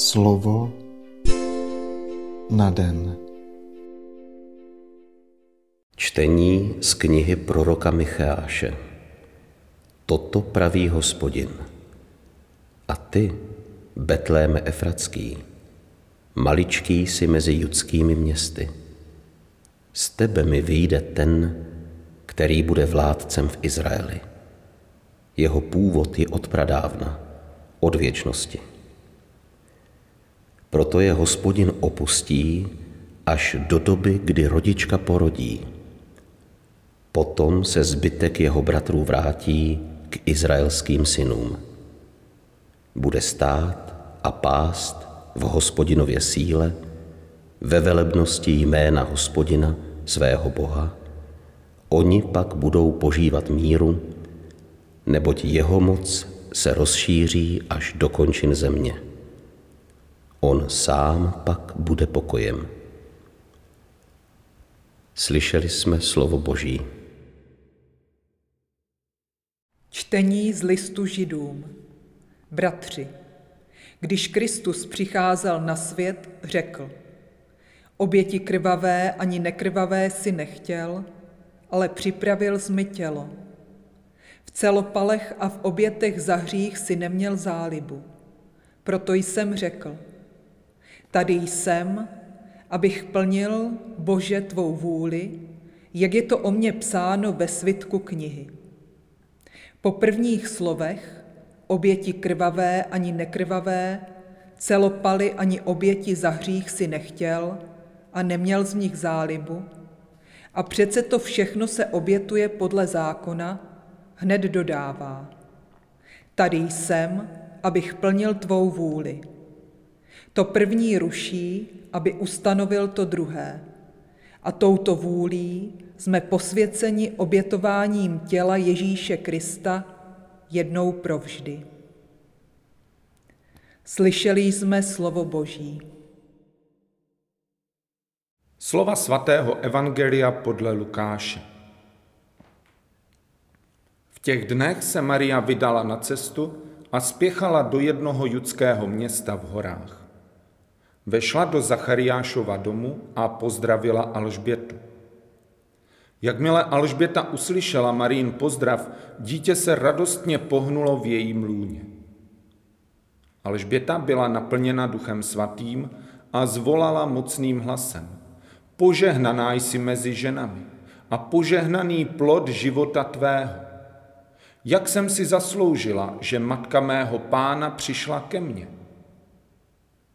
Slovo na den. Čtení z knihy proroka Micháše. Toto praví hospodin. A ty, Betléme Efratský, maličký si mezi judskými městy. Z tebe mi vyjde ten, který bude vládcem v Izraeli. Jeho původ je od pradávna, od věčnosti. Proto je hospodin opustí až do doby, kdy rodička porodí. Potom se zbytek jeho bratrů vrátí k izraelským synům. Bude stát a pást v hospodinově síle, ve velebnosti jména hospodina, svého Boha. Oni pak budou požívat míru, neboť jeho moc se rozšíří až do končin země. On sám pak bude pokojem. Slyšeli jsme slovo Boží. Čtení z listu židům. Bratři, když Kristus přicházel na svět, řekl, oběti krvavé ani nekrvavé si nechtěl, ale připravil mi tělo. V celopalech a v obětech za hřích si neměl zálibu. Proto jsem řekl, tady jsem, abych plnil, Bože, tvou vůli, jak je to o mně psáno ve svitku knihy. Po prvních slovech oběti krvavé ani nekrvavé, celopaly ani oběti za hřích si nechtěl a neměl z nich zálibu, a přece to všechno se obětuje podle zákona, hned dodává. Tady jsem, abych plnil tvou vůli. To první ruší, aby ustanovil to druhé. A touto vůlí jsme posvěceni obětováním těla Ježíše Krista jednou provždy. Slyšeli jsme slovo Boží. Slova svatého Evangelia podle Lukáše. V těch dnech se Maria vydala na cestu a spěchala do jednoho judského města v horách. Vešla do Zachariášova domu a pozdravila Alžbětu. Jakmile Alžběta uslyšela Marín pozdrav, dítě se radostně pohnulo v jejím lůně. Alžběta byla naplněna duchem svatým a zvolala mocným hlasem. Požehnaná jsi mezi ženami a požehnaný plod života tvého. Jak jsem si zasloužila, že matka mého pána přišla ke mně?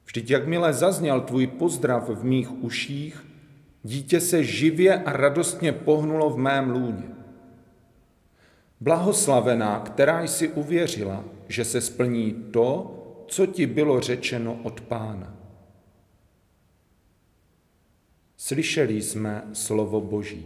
Vždyť jakmile zazněl tvůj pozdrav v mých uších, dítě se živě a radostně pohnulo v mém lůně. Blahoslavená, která jsi uvěřila, že se splní to, co ti bylo řečeno od pána. Slyšeli jsme slovo Boží.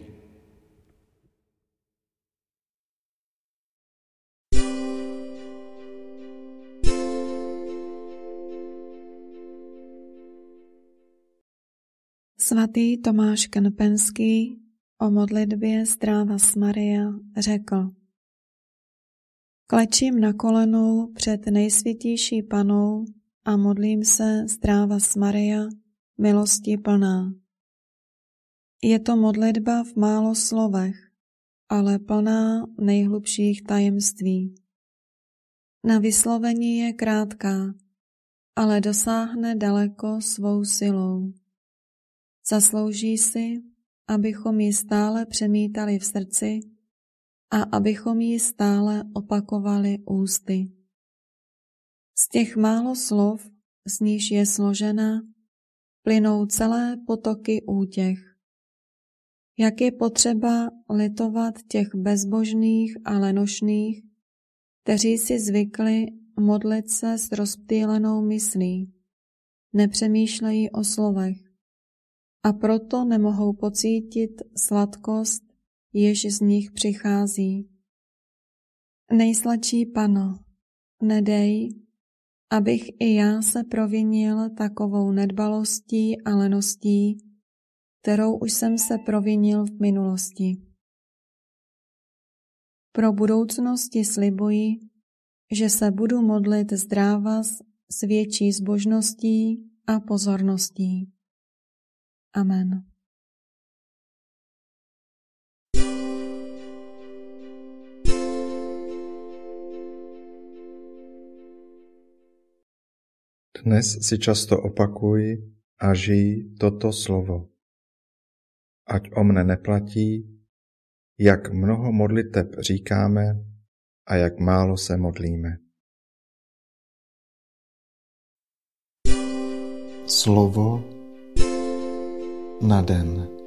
Svatý Tomáš Knpenský o modlitbě Stráva s Maria řekl Klečím na kolenou před nejsvětější panou a modlím se Stráva s Maria, milosti plná. Je to modlitba v málo slovech, ale plná nejhlubších tajemství. Na vyslovení je krátká, ale dosáhne daleko svou silou. Zaslouží si, abychom ji stále přemítali v srdci a abychom ji stále opakovali ústy. Z těch málo slov, z níž je složena, plynou celé potoky útěch. Jak je potřeba litovat těch bezbožných a lenošných, kteří si zvykli modlit se s rozptýlenou myslí, nepřemýšlejí o slovech a proto nemohou pocítit sladkost, jež z nich přichází. Nejsladší pano, nedej, abych i já se provinil takovou nedbalostí a leností, kterou už jsem se provinil v minulosti. Pro budoucnosti slibuji, že se budu modlit zdrávas s větší zbožností a pozorností. Amen. Dnes si často opakuj a žij toto slovo. Ať o mne neplatí, jak mnoho modliteb říkáme a jak málo se modlíme. Slovo na den.